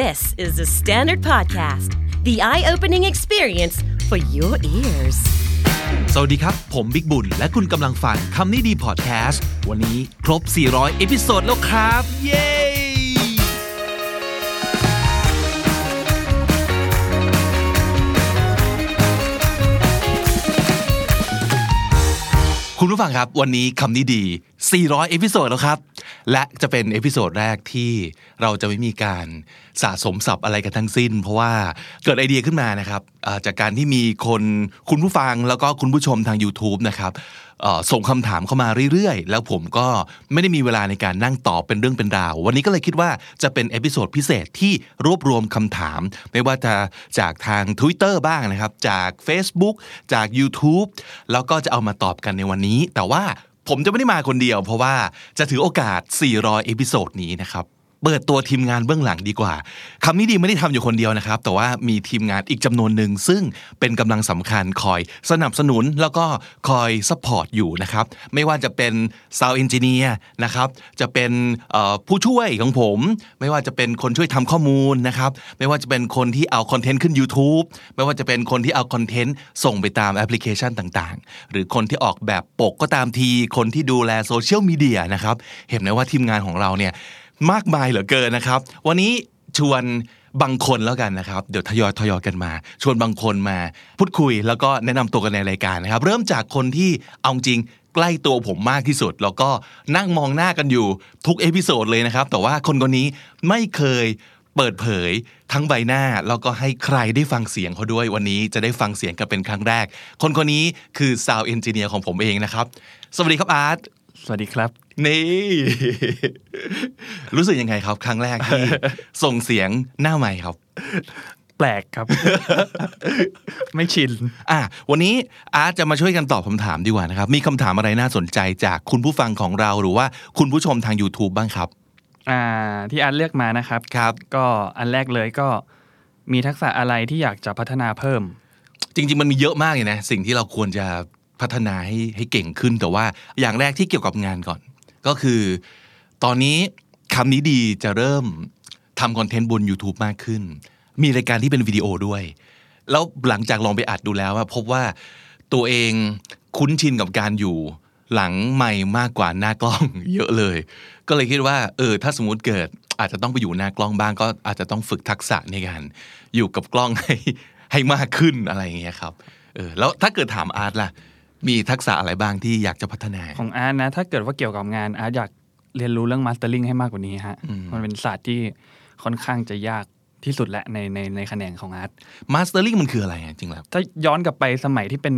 This is the Standard Podcast, the eye opening experience for your ears. สวัสดีครับ ผมบิกบุญ และคุณกำลังฟังคำนี้ดีพอดแคสต์ วันนี้ครบ 400 episode แล้วครับ เย้ คุณผู้ฟังครับ วันนี้คำนี้ดี 400 episode แล้วครับ และจะเป็น episode แรกที่เราจะไม่มีการสะสมศัพท์อะไรกันทั้งสิ้น เพราะว่าเกิดไอเดียขึ้นมานะครับจากการที่มีคนคุณผู้ฟังแล้วก็คุณผู้ชมทาง YouTube นะครับส่งคำถามเข้ามาเรื่อยๆ แล้วผมก็ไม่ได้มีเวลาในการนั่งตอบเป็นเรื่องเป็นราว วันนี้ก็เลยคิดว่าจะเป็น episode พิเศษที่รวบรวมคำถาม ไม่ว่าจะจากทาง Twitter บ้างนะครับ จาก Facebook จาก YouTube แล้วก็จะเอามาตอบกันในวันนี้ แต่ว่า ผมจะไม่ได้มาคนเดียว เพราะว่าจะถือโอกาส 400 episode นี้นะครับ เปิดตัวทีมงานเบื้องหลังดีกว่าคำนี้ดีไม่ได้ทำอยู่คนเดียวนะครับ แต่ว่ามีทีมงานอีกจำนวนหนึ่งซึ่งเป็นกำลังสำคัญคอยสนับสนุนแล้วก็คอย support อยู่นะครับ ไม่ว่าจะเป็น Sound Engineer นะครับ จะเป็นผู้ช่วยของผม ไม่ว่าจะเป็นคนช่วยทำข้อมูลนะครับ ไม่ว่าจะเป็นคนที่เอา content ขึ้น YouTube ไม่ว่าจะเป็นคนที่เอา content ส่งไปตามแอปพลิเคชันต่างๆ หรือคนที่ออกแบบปกก็ตามที คนที่ดูแลโซเชียลมีเดียนะครับ เห็นไหมว่าทีมงานของเราเนี่ย มากมายเหลือเกินนะครับ วันนี้ชวนบางคนแล้วกันนะครับ เดี๋ยวทยอยทยอยกันมา ชวนบางคนมา พูดคุยแล้วก็แนะนำตัวกันในรายการนะครับ เริ่มจากคนที่เอาจริงใกล้ตัวผมมากที่สุด แล้วก็นั่งมองหน้ากันอยู่ทุก episode เลยนะครับ แต่ว่าคนคนนี้ไม่เคยเปิดเผยทั้งใบหน้าแล้วก็ให้ใครได้ฟังเสียงเขาด้วยวันนี้จะได้ฟังเสียงกันเป็นครั้งแรก คนคนนี้คือ Sound Engineer ของผมเองนะครับ สวัสดีครับอาร์ต สวัสดีครับ นี่ รู้สึกยังไงครับ ครั้งแรกที่ส่งเสียงหน้าใหม่ครับ แปลกครับ ไม่ชินอะวันนี้อาร์ตจะมาช่วยกันตอบคำถามดีกว่านะครับ มีคำถามอะไรน่าสนใจจากคุณผู้ฟังของเราหรือว่าคุณผู้ชมทาง YouTube บ้างครับ อ่า ที่อาร์ตเลือกมานะครับครับ ก็อันแรกเลยก็มีทักษะอะไรที่อยากจะพัฒนาเพิ่ม จริง ๆ มันมีเยอะมากเลยนะ สิ่งที่เราควรจะ พัฒนาให้ให้เก่งขึ้นแต่ว่าอย่างแรกที่เกี่ยวกับงานก่อน ก็คือ ตอนนี้คำนี้ดีจะเริ่มทำคอนเทนต์บน YouTube มากขึ้น มีรายการที่เป็นวิดีโอด้วย แล้วหลังจากลองไปอัดดูแล้วว่าพบว่าตัวเองคุ้นชินกับการอยู่หลังไมค์มากกว่าหน้ากล้องเยอะเลย ก็เลยคิดว่าเออถ้าสมมติเกิดอาจจะต้องไปอยู่หน้ากล้องบ้างก็อาจจะต้องฝึกทักษะในการอยู่กับกล้องให้ให้มากขึ้นอะไรอย่างเงี้ยครับเออแล้วถ้าเกิดถามอาร์ตล่ะ มีทักษะอะไรบ้างที่อยากจะพัฒนา ของอาร์ตนะ ถ้าเกิดว่าเกี่ยวกับงานอาร์ตอยากเรียนรู้เรื่อง mastering ให้มากกว่านี้ฮะมันเป็นศาสตร์ที่ค่อนข้างจะยากที่สุดแหละในในในแขนงของอาร์ตmastering มันคืออะไรอะจริงแล้วถ้าย้อนกลับไปสมัยที่เป็น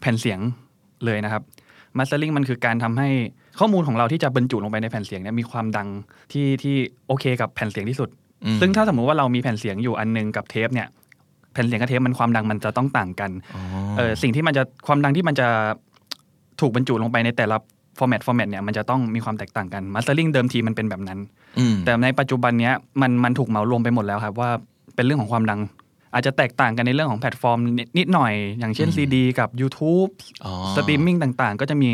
แผ่นเสียงเลยนะครับ mastering มันคือการทำให้ข้อมูลของเราที่จะบรรจุลงไปในแผ่นเสียงเนี่ยมีความดังที่ที่โอเคกับแผ่นเสียงที่สุดอืมซึ่งถ้าสมมุติว่าเรามีแผ่นเสียงอยู่อันหนึ่งกับเทปเนี่ย แผ่นเสียงกับเทปมันความดังมันจะต้องต่างกันอ๋อเออสิ่งที่มันจะความดังที่มันจะถูกบรรจุลงไปในแต่ละ format format เนี่ยมันจะต้องมีความแตกต่างกัน mastering เดิมทีมันเป็นแบบนั้นอืมแต่ในปัจจุบันเนี้ยมันมันถูกเหมารวมไปหมดแล้วครับว่าเป็นเรื่องของความดัง อาจจะแตกต่างกันในเรื่องของแพลตฟอร์มนิดนิดหน่อย อย่างเช่น CD กับ YouTube อ๋อสตรีมมิ่งต่างๆ ก็จะมี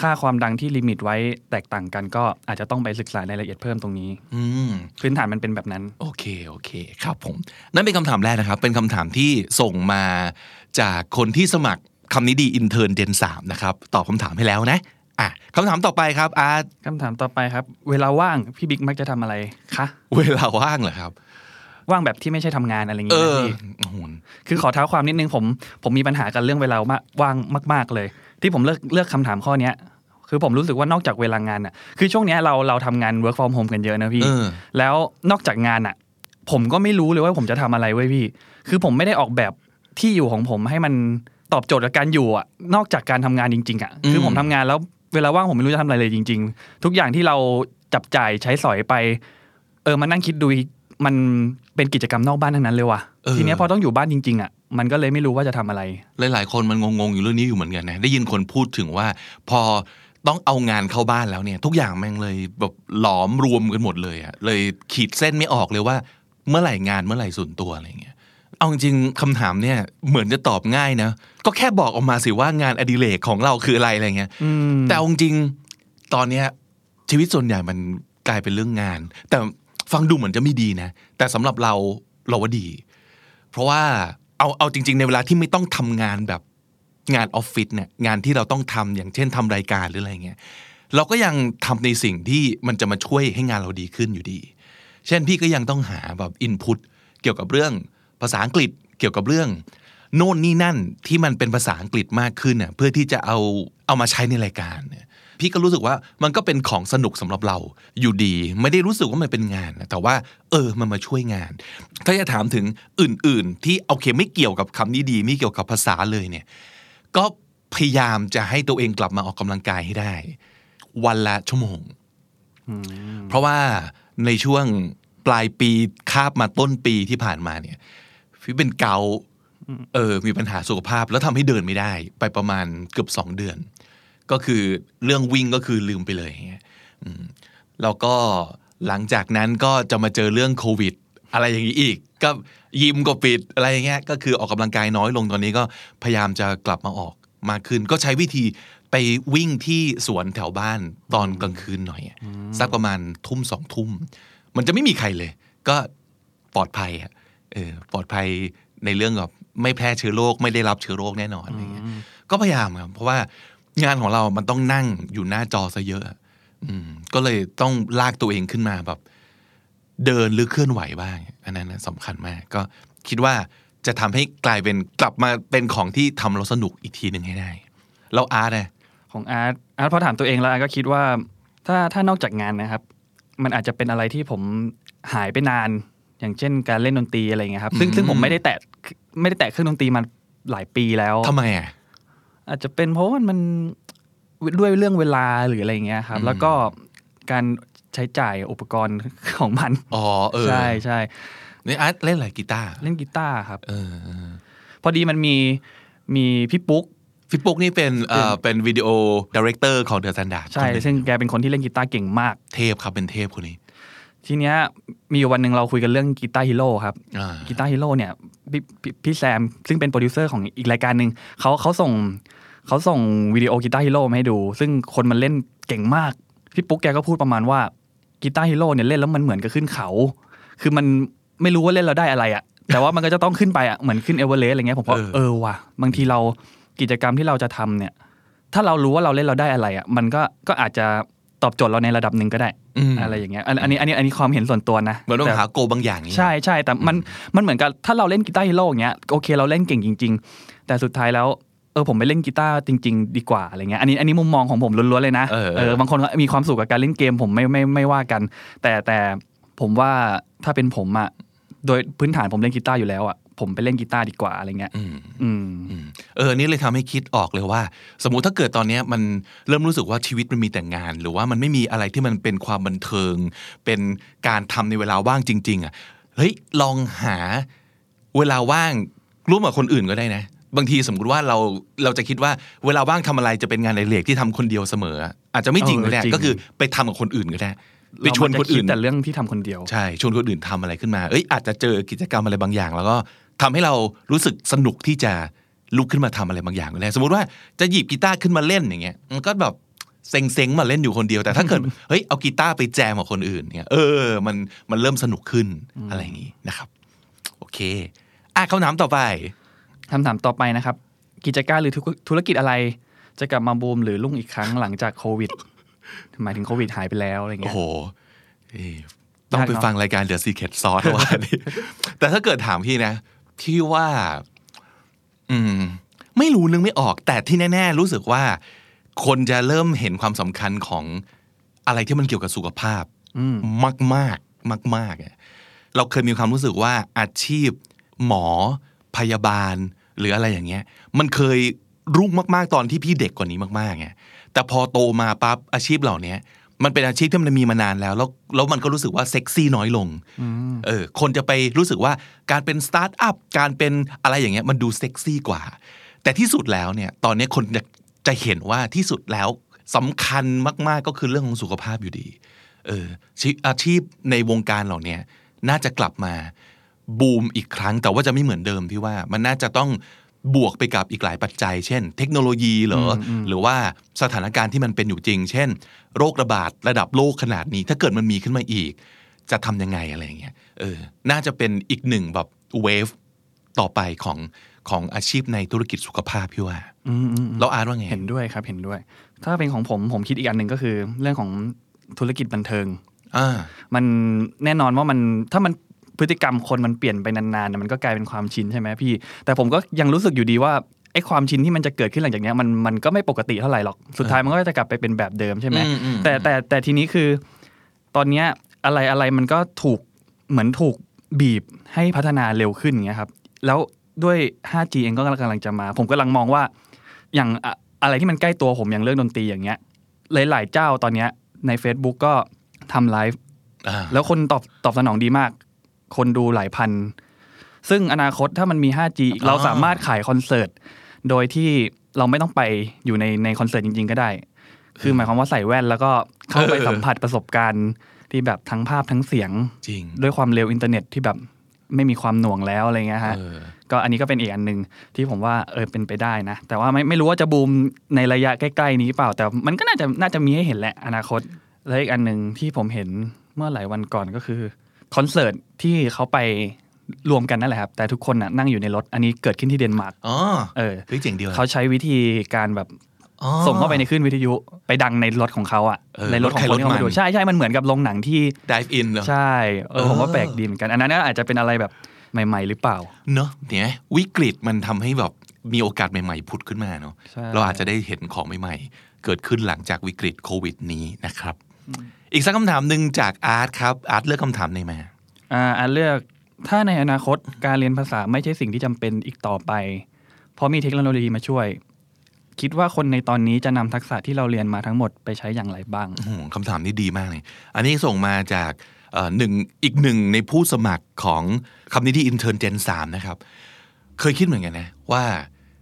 ค่าความดังที่ limit ไว้แตกต่างกันก็อาจจะต้องไปศึกษารายละเอียดเพิ่มตรงนี้อืมพื้นฐานมันเป็นแบบนั้น โอเคโอเคครับผม นั่นเป็นคำถามแรกนะครับ เป็นคำถามที่ส่งมาจากคนที่สมัครคำนี้ดี intern รุ่นสามนะครับตอบคำถามให้แล้วนะอะคำถามต่อไปครับอาร์ตคำถามต่อไปครับ เวลาว่างพี่บิ๊กมักจะทำอะไรคะเวลาว่างเหรอครับว่างแบบที่ไม่ใช่ทำงานอะไรอย่างเอเงี้ยอพี่โอ้โหคือขอเท้าความนิดนึงผม ผมมีปัญหากันเรื่องเวลาว่างมาก ๆเลย ที่ผมเลือกเลือกคำถามข้อเนี้ยคือผมรู้สึกว่านอกจากเวลางานอะ คือช่วงเนี้ยเราเราทำงาน work from home กันเยอะนะพี่ เออ แล้วนอกจากงานอะ ผมก็ไม่รู้เลยว่าผมจะทำอะไรเว้ยพี่ คือผมไม่ได้ออกแบบที่อยู่ของผมให้มันตอบโจทย์กับการอยู่อะ นอกจากการทำงานจริง ๆอะ คือผมทำงานแล้วเวลาว่างผมไม่รู้จะทำอะไรเลยจริง ๆ ทุกอย่างที่เราจับจ่ายใช้สอยไป เออมานั่งคิดดูมันเป็นกิจกรรมนอกบ้านทั้งนั้นเลยว่ะ เออ ทีเนี้ยพอต้องอยู่บ้านจริง ๆอะ มันก็เลยไม่รู้ว่าจะทำอะไร หลาย ๆ คนมันงงๆอยู่เรื่องนี้อยู่เหมือนกันนะได้ยินคนพูดถึงว่า พอต้องเอางานเข้าบ้านแล้วเนี่ย ทุกอย่างแม่งเลยแบบหลอมรวมกันหมดเลยอะเลยขีดเส้นไม่ออกเลยว่า เมื่อไหร่งานเมื่อไหร่ส่วนตัวอะไรเงี้ยเอาจริงๆคำถามเนี่ยเหมือนจะตอบง่ายนะก็แค่บอกออกมาสิว่างานอดิเรกของเราคืออะไรอะไรเงี้ยอืมแต่เอาจริงๆตอนเนี้ยชีวิตส่วนใหญ่มันกลายเป็นเรื่องงาน แต่ฟังดูเหมือนจะไม่ดีนะ แต่สำหรับเราเราว่าดี เพราะว่า เอาเอาจริง ๆ ในเวลาที่ไม่ต้องทำงานแบบงานออฟฟิศเนี่ยงานที่เราต้องทำอย่างเช่นทำรายการหรืออะไรเงี้ยเราก็ยังทำในสิ่งที่มันจะมาช่วยให้งานเราดีขึ้นอยู่ดี เช่นพี่ก็ยังต้องหาแบบอินพุตเกี่ยวกับเรื่องภาษาอังกฤษเกี่ยวกับเรื่องโน่นนี่นั่นที่มันเป็นภาษาอังกฤษมากขึ้นเน่ยเพื่อที่จะเอาเอามาใช้ในรายการเนี่ย พี่ก็รู้สึกว่ามันก็เป็นของสนุกสำหรับเราอยู่ดี ไม่ได้รู้สึกว่ามันเป็นงานนะแต่ว่า เออมันมาช่วยงาน ถ้าจะถามถึงอื่น ๆ ที่โอเคไม่เกี่ยวกับคำนี้ดี ไม่เกี่ยวกับภาษาเลยเนี่ย ก็พยายามจะให้ตัวเองกลับมาออกกำลังกายให้ได้ วันละชั่วโมง เพราะว่าในช่วงปลายปีคาบมาต้นปีที่ผ่านมาเนี่ยพี่เป็นเกาต์เออมีปัญหาสุขภาพแล้วทำให้เดินไม่ได้ ไปประมาณเกือบสองเดือน ก็คือเรื่องวิ่งก็คือลืมไปเลยอย่างเงี้ยอืมแล้วก็หลังจากนั้นก็จะมาเจอเรื่องโควิด อะไรอย่างนี้อีก ก็ยิมก็ปิดอะไรอย่างเงี้ยก็คือออกกำลังกายน้อยลงตอนนี้ก็พยายามจะกลับมาออกมากขึ้น ก็ใช้วิธีไปวิ่งที่สวนแถวบ้านตอนกลางคืนหน่อยอะสักประมาณทุ่มสองทุ่ม มันจะไม่มีใครเลย ก็ปลอดภัยอะเออปลอดภัยในเรื่องแบบไม่แพร่เชื้อโรคไม่ได้รับเชื้อโรคแน่นอนอะไรเงี้ยก็พยายามครับเพราะว่า งานของเรามันต้องนั่งอยู่หน้าจอซะเยอะอะอืมก็เลยต้องลากตัวเองขึ้นมาแบบ เดินหรือเคลื่อนไหวบ้าง อันนั้นนะสำคัญมาก ก็คิดว่าจะทำให้กลายเป็นกลับมาเป็นของที่ทำเราสนุกอีกทีหนึ่งให้ได้ เราอาร์ตนะของอาร์ตอาร์ตพอถามตัวเองแล้วอาร์ตก็คิดว่า ถ้าถ้านอกจากงานนะครับ มันอาจจะเป็นอะไรที่ผมหายไปนาน อย่างเช่นการเล่นดนตรีอะไรเงี้ยครับ ซึ่งซึ่งผมไม่ได้แตะไม่ได้แตะเครื่องดนตรีมาหลายปีแล้วทำไมอะ อาจจะเป็นเพราะว่ามันด้วยเรื่องเวลาหรืออะไรเงี้ยครับอืมแล้วก็การใช้จ่ายอุปกรณ์ของมัน อ๋อเออใช่ใช่นี่อาร์ตเล่นอะไรกีตาร์เล่นกีตาร์ครับ เออเออพอดีมันมีมีพี่ปุ๊กพี่ปุ๊กนี่เป็นเอ่อเป็นวิดีโอดีเรคเตอร์ของเดอะ t แ n นดาร์ดใช่ ซึ่งแกเป็นคนที่เล่นกีตาร์เก่งมาก เทพครับเป็นเทพคนนี้ ทีเนี้ยมีอยู่วันหนึ่งเราคุยกันเรื่อง guitar hero ครับอ่า guitar hero เนี่ยพี่พี่พี่แซมซึ่งเป็นโปรดิวเซอร์ของอีกรายการหนึ่งเขาเขาส่ง เขาส่งวิดีโอ guitar hero มาให้ดู ซึ่งคนมันเล่นเก่งมาก พี่ปุ๊กแกก็พูดประมาณว่า guitar hero เนี่ยเล่นแล้วมันเหมือนกับขึ้นเขา คือมันไม่รู้ว่าเล่นแล้วได้อะไรอะแต่ว่ามันก็จะต้องขึ้นไปอะเหมือนขึ้นเอเวอเรสต์อะไรเงี้ยผมก็เออเออว่ะบางทีเรากิจกรรมที่เราจะทำเนี่ย ถ้าเรารู้ว่าเราเล่นแล้วได้อะไรอะมันก็ก็อาจจะตอบโจทย์เราในระดับหนึ่งก็ได้อืมอะไรอย่างเงี้ยอันอันนี้อันนี้อันนี้ความเห็นส่วนตัวนะเหมือนต้องแต่หา goal บางอย่างนี้ใช่ใช่แต่มันมันเหมือนกับถ้าเราเล่น guitar hero อย่างเงี้ยโอเคเราเล่นเก่งจริง ๆ แต่สุดท้ายแล้ว เออผมไปเล่นกีตาร์จริง ๆ ดีกว่าอะไรเงี้ยอันนี้อันนี้มุมมองของผมล้วนๆเลยนะเออเออบางคนก็มีความสุขกับการเล่นเกมผมไม่ไม่ไม่ว่ากัน แต่แต่ผมว่าถ้าเป็นผมอะโดยพื้นฐานผมเล่นกีตาร์อยู่แล้วอะผมไปเล่นกีตาร์ดีกว่าอะไรเงี้ยอืมอืมอืมเออ นี่เลยทำให้คิดออกเลยว่า สมมุติถ้าเกิดตอนเนี้ยมันเริ่มรู้สึกว่าชีวิตมันมีแต่งาน หรือว่ามันไม่มีอะไรที่มันเป็นความบันเทิง เป็นการทำในเวลาว่างจริง ๆ อะ เฮ้ย ลองหาเวลาว่างร่วมกับคนอื่นก็ได้นะ บางทีสมมติว่าเราเราจะคิดว่าเวลาว่างทำอะไรจะเป็นงานในเล็กที่ทำคนเดียวเสมอ อาจจะไม่จริงก็ได้เออจริงก็คือไปทำกับคนอื่นก็ได้ไปชวนเราคนอื่นมัจะดแต่เรื่องที่ทำคนเดียวใช่ชวนคนอื่นทำอะไรขึ้นมาเอ้ยอาจจะเจอกิจกรรมอะไรบางอย่าง แล้วก็ทำให้เรารู้สึกสนุกที่จะลุกขึ้นมาทำอะไรบางอย่างก็ได้สมมติว่าจะหยิบกีตาร์ขึ้นมาเล่นอย่างเงี้ยมันก็แบบเซ็งๆมาเล่นอยู่คนเดียวแต่ถ้าเกิดเฮ้ยเอากีตาร์ไปแจมกับคนอื่นเนี่ยเออมันมันเริ่มสนุกขึ้นอะไรอย่างงี้นะครับ โอเคอะคำถามต่อไป คำถามต่อไปนะครับ กิจการหรือธุธุรกิจอะไร จะกลับมาบูมหรือรุ่งอีกครั้งหลังจากโควิดหมายถึงโควิดหายไปแล้วอะไรโอ้เงี้ยโหเอ้ยต้องไปยากเนอะฟังรายการ The Secret Sauce ว่านี่แต่ถ้าเกิดถามพี่นะ พี่ว่า อืม ไม่รู้นึกไม่ออก แต่ที่แน่ ๆ รู้สึกว่า คนจะเริ่มเห็นความสำคัญของอะไรที่มันเกี่ยวกับสุขภาพอืมมากมากมากมากๆอะเราเคยมีความรู้สึกว่าอาชีพ หมอพยาบาล หรืออะไรอย่างเงี้ย มันเคยรุ่งมากๆตอนที่พี่เด็กกว่านี้มากๆไงแต่พอโตมาปั๊บอาชีพเหล่าเนี้ยมันเป็นอาชีพที่มันมีมานานแล้ว แล้วแล้วมันก็รู้สึกว่าเซ็กซี่น้อยลงเออคนจะไปรู้สึกว่าการเป็นสตาร์ทอัพการเป็นอะไรอย่างเงี้ยมันดูเซ็กซี่กว่า แต่ที่สุดแล้วเนี่ยตอนนี้คนจะจะเห็นว่าที่สุดแล้วสำคัญมาก ๆก็คือเรื่องของสุขภาพอยู่ดีเออชีอาชีพในวงการเหล่าเนี้ยน่าจะกลับมา บูมอีกครั้งแต่ว่าจะไม่เหมือนเดิมพี่ว่ามันน่าจะต้องบวกไปกับอีกหลายปัจจัย เช่น เทคโนโลยีเหรออหรือว่าสถานการณ์ที่มันเป็นอยู่จริง เช่น โรคระบาดระดับโลกขนาดนี้ ถ้าเกิดมันมีขึ้นมาอีก จะทำยังไงอะไรอย่างเงี้ยเออน่าจะเป็นอีกหนึ่งแบบเวฟต่อไปของของอาชีพในธุรกิจสุขภาพพี่ว่าอืมอืมอืมแล้วอาร์ตว่าไง เห็นด้วยครับเห็นด้วย ถ้าเป็นของผมผมคิดอีกอันหนึ่งก็คือ เรื่องของธุรกิจบันเทิงอ่ามันแน่นอนว่ามันถ้ามัน พฤติกรรมคนมันเปลี่ยนไปนานๆน่ะมันก็กลายเป็นความชินใช่ไหมพี่ แต่ผมก็ยังรู้สึกอยู่ดีว่าไอ้ความชินที่มันจะเกิดขึ้นหลังจากเนี้ยมันมันก็ไม่ปกติเท่าไหร่หรอกสุดท้ายมันก็จะกลับไปเป็นแบบเดิมใช่ไหมอืมอืมแต่แต่แต่ทีนี้คือ ตอนเนี้ยอะไรอะไรมันก็ถูกเหมือนถูกบีบให้พัฒนาเร็วขึ้นอย่างเงี้ยครับ แล้วด้วย 5G เองก็กำลังจะมา ผมกำลังมองว่า อย่างอะอะไรที่มันใกล้ตัวผมอย่างเรื่องดนตรีอย่างเงี้ยหลายๆเจ้าตอนเนี้ยใน Facebook ก็ทำไลฟ์อ่าแล้วคนตอบตอบสนองดีมาก คนดูหลายพัน ซึ่งอนาคตถ้ามันมี 5G เราสามารถขายคอนเสิร์ต โดยที่เราไม่ต้องไปอยู่ในในคอนเสิร์ตจริง ๆ ก็ได้ คือหมายความว่าใส่แว่นแล้วก็เข้าไปสัมผัสประสบการณ์ที่แบบทั้งภาพทั้งเสียงจริงด้วยความเร็วอินเทอร์เน็ตที่แบบไม่มีความหน่วงแล้วอะไรเงี้ยฮะเออก็อันนี้ก็เป็นอีกอันหนึ่งที่ผมว่าเออเป็นไปได้นะ แต่ว่าไม่ไม่รู้ว่าจะบูมในระยะใกล้ ๆ นี้เปล่า แต่มันก็น่าจะน่าจะมีให้เห็นแหละอนาคต และอีกอันหนึ่งที่ผมเห็นเมื่อหลายวันก่อนก็คือ คอนเสิร์ตที่เขาไปรวมกันนั่นแหละครับ แต่ทุกคนน่ะนั่งอยู่ในรถ อันนี้เกิดขึ้นที่เดนมาร์กอ๋อเออเฮ้ยเจ๋งดีว่ะเขาใช้วิธีการแบบอ๋อส่งเข้าไปในคลื่นวิทยุไปดังในรถของเขาอะเออในรถของคนที่เขามาดูรถใครรถมันใช่ใช่มันเหมือนกับโรงหนังที่ dive in เหรอใช่เออผมว่าเออแปลกดีเหมือนกัน อันนั้นก็อาจจะเป็นอะไรแบบใหม่ ๆ หรือเปล่า เนอะเนี่ยวิกฤตมันทำให้แบบมีโอกาสใหม่ ๆ ผุดขึ้นมาเนาะใช่เราอาจจะได้เห็นของใหม่ ๆ เกิดขึ้นหลังจากวิกฤตโควิดนี้นะครับ อีกสักคำถามหนึ่งจากอาร์ตครับอาร์ตเลือกคำถามไหนมาอ่าอันเลือกถ้าในอนาคตการเรียนภาษาไม่ใช่สิ่งที่จำเป็นอีกต่อไป เพราะมีเทคโนโลยีมาช่วย คิดว่าคนในตอนนี้จะนำทักษะที่เราเรียนมาทั้งหมดไปใช้อย่างไรบ้างโอ้โหคำถามนี้ดีมากเลย อันนี้ส่งมาจากเอ่อหนึ่งอีกหนึ่งในผู้สมัครของคำนี้ที่อินเทอร์เจนสามนะครับ เคยคิดเหมือนกันนะว่า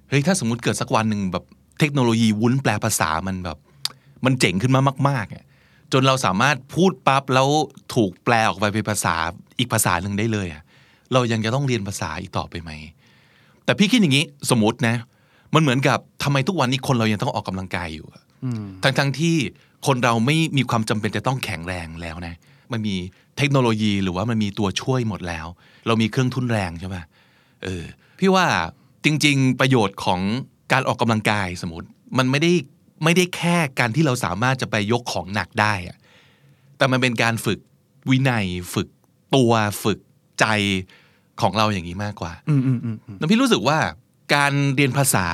เฮ้ยถ้าสมมติเกิดสักวันหนึ่งแบบเทคโนโลยีวุ้นแปลภาษามันแบบ มันเจ๋งขึ้นมามากๆอะ จนเราสามารถพูดปั๊บแล้วถูกแปลออกไปเป็นภาษาอีกภาษาหนึ่งได้เลยอะเรายังจะต้องเรียนภาษาอีกต่อไปไหม แต่พี่คิดอย่างนี้สมมตินะ มันเหมือนกับทำไมทุกวันนี้คนเรายังต้องออกกำลังกายอยู่อทั้งทั้งที่คนเราไม่มีความจำเป็นจะต้องแข็งแรงแล้วนะ มันมีเทคโนโลยีหรือว่ามันมีตัวช่วยหมดแล้ว เรามีเครื่องทุนแรงใช่ไหมเออ พี่ว่าจริง ๆ ประโยชน์ของการออกกำลังกายสมมติ มันไม่ได้ ไม่ได้แค่การที่เราสามารถจะไปยกของหนักได้อะแต่มันเป็นการฝึกวินัยฝึกตัวฝึกใจของเราอย่างนี้มากกว่าอืมอืมอืมอืมแล้วพี่รู้สึกว่าการเรียนภาษา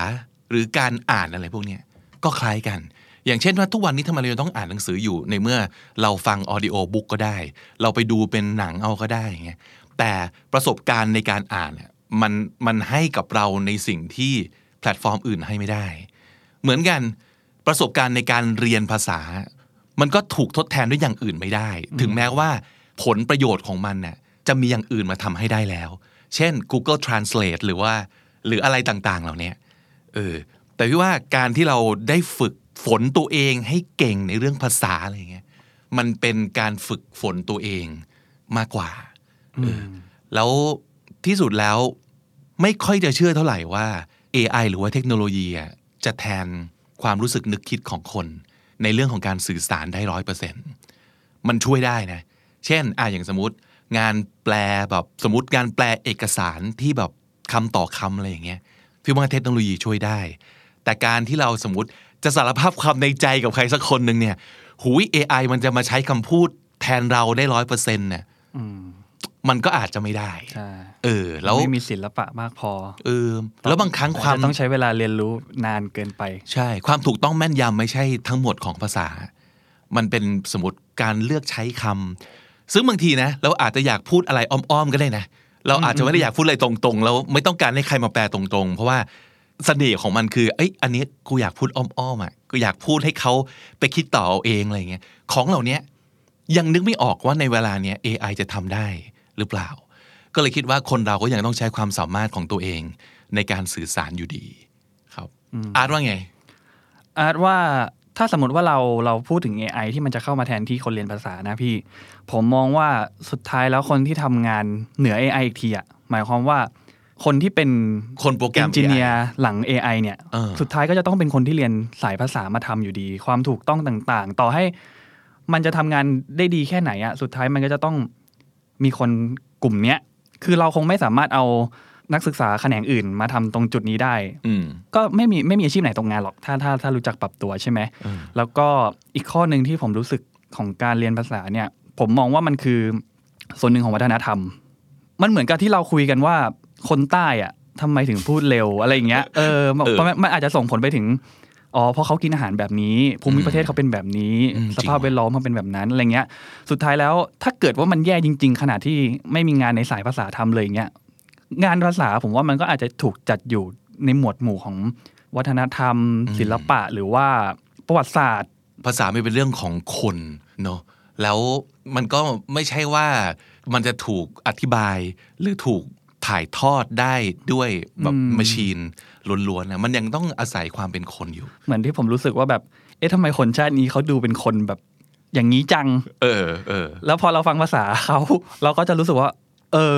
หรือการอ่านอะไรพวกเนี้ยก็คล้ายกัน อย่างเช่นว่าทุกวันนี้ทำไมเราต้องอ่านหนังสืออยู่ในเมื่อเราฟังออดิโอบุ๊กก็ได้ เราไปดูเป็นหนังเอาก็ได้อย่างเงี้ยแต่ประสบการณ์ในการอ่านเนี่ยมันมันให้กับเราในสิ่งที่แพลตฟอร์มอื่นให้ไม่ได้ เหมือนกัน ประสบการณ์ในการเรียนภาษา มันก็ถูกทดแทนด้วยอย่างอื่นไม่ได้ ถึงแม้ว่าผลประโยชน์ของมันน่ะจะมีอย่างอื่นมาทำให้ได้แล้ว เช่น Google Translate หรือว่า หรืออะไรต่างๆ เหล่านี้เออแต่พี่ว่าการที่เราได้ฝึกฝนตัวเองให้เก่งในเรื่องภาษาอะไรเงี้ยมันเป็นการฝึกฝนตัวเองมากกว่าเอออแล้วที่สุดแล้วไม่ค่อยจะเชื่อเท่าไหร่ว่า AI หรือว่าเทคโนโลยีอะจะแทน ความรู้สึกนึกคิดของคน ในเรื่องของการสื่อสารได้ร้อยเปอร์เซ็นต์มันช่วยได้นะ เช่นอะอย่างสมมติ งานแปลแบบสมมติงานแปลเอกสารที่แบบคำต่อคำอะไรอย่างเงี้ยพี่ว่าเทคโนโลยีช่วยได้ แต่การที่เราสมมติจะสารภาพความในใจกับใครสักคนหนึ่งเนี่ย หูย AI มันจะมาใช้คำพูดแทนเราได้ร้อยเปอร์เซ็นต์เนี่ย มมันก็อาจจะไม่ได้ใช่เออ แล้วไม่มีศิลปะมากพอ เออ แล้วบางครั้งความจะต้องใช้เวลาเรียนรู้นานเกินไป ใช่ ความถูกต้องแม่นยำไม่ใช่ทั้งหมดของภาษา มันเป็นสมมติการเลือกใช้คำซึ่งบางทีนะ เราอาจจะอยากพูดอะไรอ้อมๆก็ได้นะ เราอาจจะไม่ได้อยากพูดอะไรตรงๆ แล้วไม่ต้องการให้ใครมาแปลตรงๆ เพราะว่าเสน่ห์ของมันคือ เอ้ย อันนี้กูอยากพูดอ้อมๆอะ กูอยากพูดให้เขาไปคิดต่อเอาเองอะไรเงี้ย ของเหล่านี้ยังนึกไม่ออกว่าในเวลาเนี้ย AI จะทำได้ หรือเปล่า ก็เลยคิดว่าคนเราก็ยังต้องใช้ความสามารถของตัวเองในการสื่อสารอยู่ดี ครับ อาร์ตว่าไง อาร์ตว่าถ้าสมมติว่าเราเราพูดถึง AI ที่มันจะเข้ามาแทนที่คนเรียนภาษานะพี่ ผมมองว่าสุดท้ายแล้วคนที่ทำงานเหนือ AI อีกทีอะหมายความว่าคนที่เป็นคนโปรแกรมเอนจิเนีย AI ร์หลัง AI เนี่ยเออสุดท้ายก็จะต้องเป็นคนที่เรียนสายภาษามาทำอยู่ดี ความถูกต้องต่างๆ ต่อให้มันจะทำงานได้ดีแค่ไหนอะสุดท้ายมันก็จะต้อง มีคนกลุ่มเนี้ยคือเราคงไม่สามารถเอานักศึกษาแขนงอื่นมาทำตรงจุดนี้ได้อืมก็ไม่มีไม่มีอาชีพไหนตรงงานหรอก ถ้าถ้าถ้ารู้จักปรับตัวใช่ไหมอืมแล้วก็อีกข้อหนึ่งที่ผมรู้สึกของการเรียนภาษาเนี่ย ผมมองว่ามันคือส่วนหนึ่งของวัฒนธรรม มันเหมือนกับที่เราคุยกันว่าคนใต้อะทำไมถึงพูดเร็วอะไรอย่างเงี้ย เออ มันเออมันมันอาจจะส่งผลไปถึง อ๋อเพราะเขากินอาหารแบบนี้ ภูมิประเทศเขาเป็นแบบนี้อืมสภาพแวดล้อมเขาเป็นแบบนั้นอะไรเงี้ย สุดท้ายแล้วถ้าเกิดว่ามันแย่จริง ๆ ขนาดที่ไม่มีงานในสายภาษาทำเลยอย่างเงี้ยงานภาษาผมว่ามันก็อาจจะถูกจัดอยู่ในหมวดหมู่ของวัฒนธรรม ศิลปะหรือว่าประวัติศาสตร์ ภาษาไม่เป็นเรื่องของคนเนาะแล้วมันก็ไม่ใช่ว่ามันจะถูกอธิบายหรือถูกถ่ายทอดได้ด้วยแบบอืมมชชีนล้วนๆนะมันยังต้องอาศัยความเป็นคนอยู่ เหมือนที่ผมรู้สึกว่าแบบ เอ๊ะทำไมคนชาตินี้เขาดูเป็นคนแบบอย่างนี้จัง เออเออ แล้วพอเราฟังภาษาเขาเราก็จะรู้สึกว่า เออ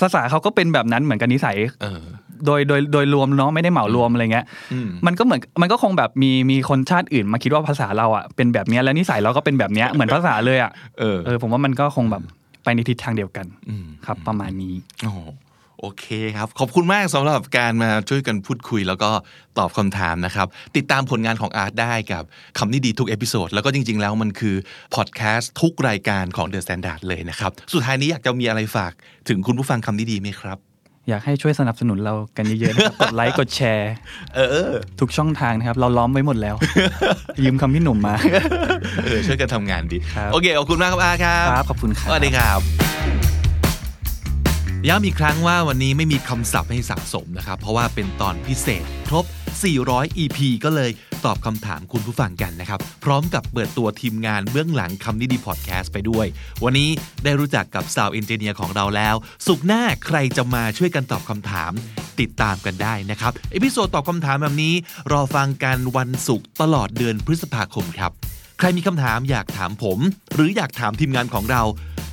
ภาษาเขาก็เป็นแบบนั้นเหมือนกันนิสัยเออโดยโดยโดยรวมเนาะไม่ได้เหมารวมอะไรเงี้ยอืมมันก็เหมือนมันก็คงแบบมีมีคนชาติอื่นมาคิดว่าภาษาเราอะเป็นแบบเนี้ยแล้วนิสัยเราก็เป็นแบบเนี้ยเหมือนภาษาเลยอะเออเออผมว่ามันก็คงแบบไปในทิศทางเดียวกันอืมครับประมาณนี้โอ้ โหโอเคครับ ขอบคุณมากสำหรับการมาช่วยกันพูดคุย แล้วก็ตอบคำถามนะครับ ติดตามผลงานของอาร์ตได้กับคำนี้ดีทุก episode แล้วก็จริง ๆ แล้วมันคือพอดแคสต์ทุกรายการของ The Standard เลยนะครับ สุดท้ายนี้อยากจะมีอะไรฝาก ถึงคุณผู้ฟังคำนี้ดีไหมครับอยากให้ช่วยสนับสนุนเรากันเยอะๆนะครับ กดไลค์กดแชร์ เออ ทุกช่องทางนะครับ เราล้อมไว้หมดแล้ว ยืมคำพี่หนุ่มมา เออ ช่วยกันทำงานดีครับโอเค ขอบคุณมากครับอาครับ ครับ ขอบคุณครับ สวัสดีครับ ย้ำอีกครั้งว่าวันนี้ไม่มีคำศัพท์ให้สะสมนะครับ เพราะว่าเป็นตอนพิเศษครบ 400 EP ก็เลยตอบคำถามคุณผู้ฟังกันนะครับ พร้อมกับเปิดตัวทีมงานเบื้องหลังคำนี้ดีพอดแคสต์ไปด้วย วันนี้ได้รู้จักกับสาว engineer ของเราแล้ว ศุกร์หน้าใครจะมาช่วยกันตอบคำถามติดตามกันได้นะครับ episode ตอบคำถามแบบนี้ รอฟังกันวันศุกร์ตลอดเดือนพฤษภาคมครับ ใครมีคำถามอยากถามผม หรืออยากถามทีมงานของเรา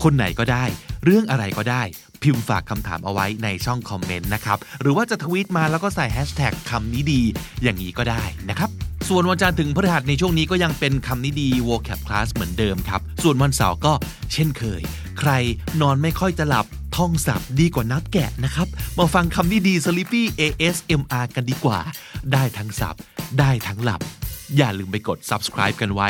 คนไหนก็ได้ เรื่องอะไรก็ได้ พิมพ์ฝากคำถามเอาไว้ในช่องคอมเมนต์นะครับ หรือว่าจะทวีตมาแล้วก็ใส่แฮชแท็กคำนี้ดี อย่างนี้ก็ได้นะครับส่วนวันจันทร์ถึงพฤหัสในช่วงนี้ก็ยังเป็นคำนี้ดี vocab class เหมือนเดิมครับ ส่วนวันเสาร์ก็เช่นเคย ใครนอนไม่ค่อยจะหลับท่องศัพท์ดีกว่านับแกะนะครับ มาฟังคำนี้ดี Sleepy ASMR กันดีกว่า ได้ทั้งศัพท์ ได้ทั้งหลับ อย่าลืมไปกด subscribe กันไว้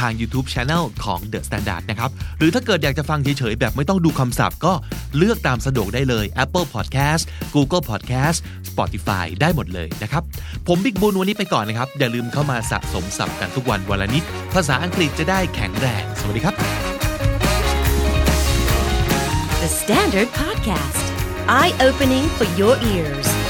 ทาง YouTube Channel ของ The Standard นะครับ หรือถ้าเกิดอยากจะฟังเฉยๆ แบบไม่ต้องดูคำศัพท์ก็เลือกตามสะดวกได้เลย Apple Podcast Google Podcast Spotify ได้หมดเลยนะครับ ผมบิ๊กบุญวันนี้ไปก่อนนะครับ อย่าลืมเข้ามาสะสมศัพท์กันทุกวันวันละนิด ภาษาอังกฤษจะได้แข็งแรง สวัสดีครับ The Standard Podcast, eye opening for your ears.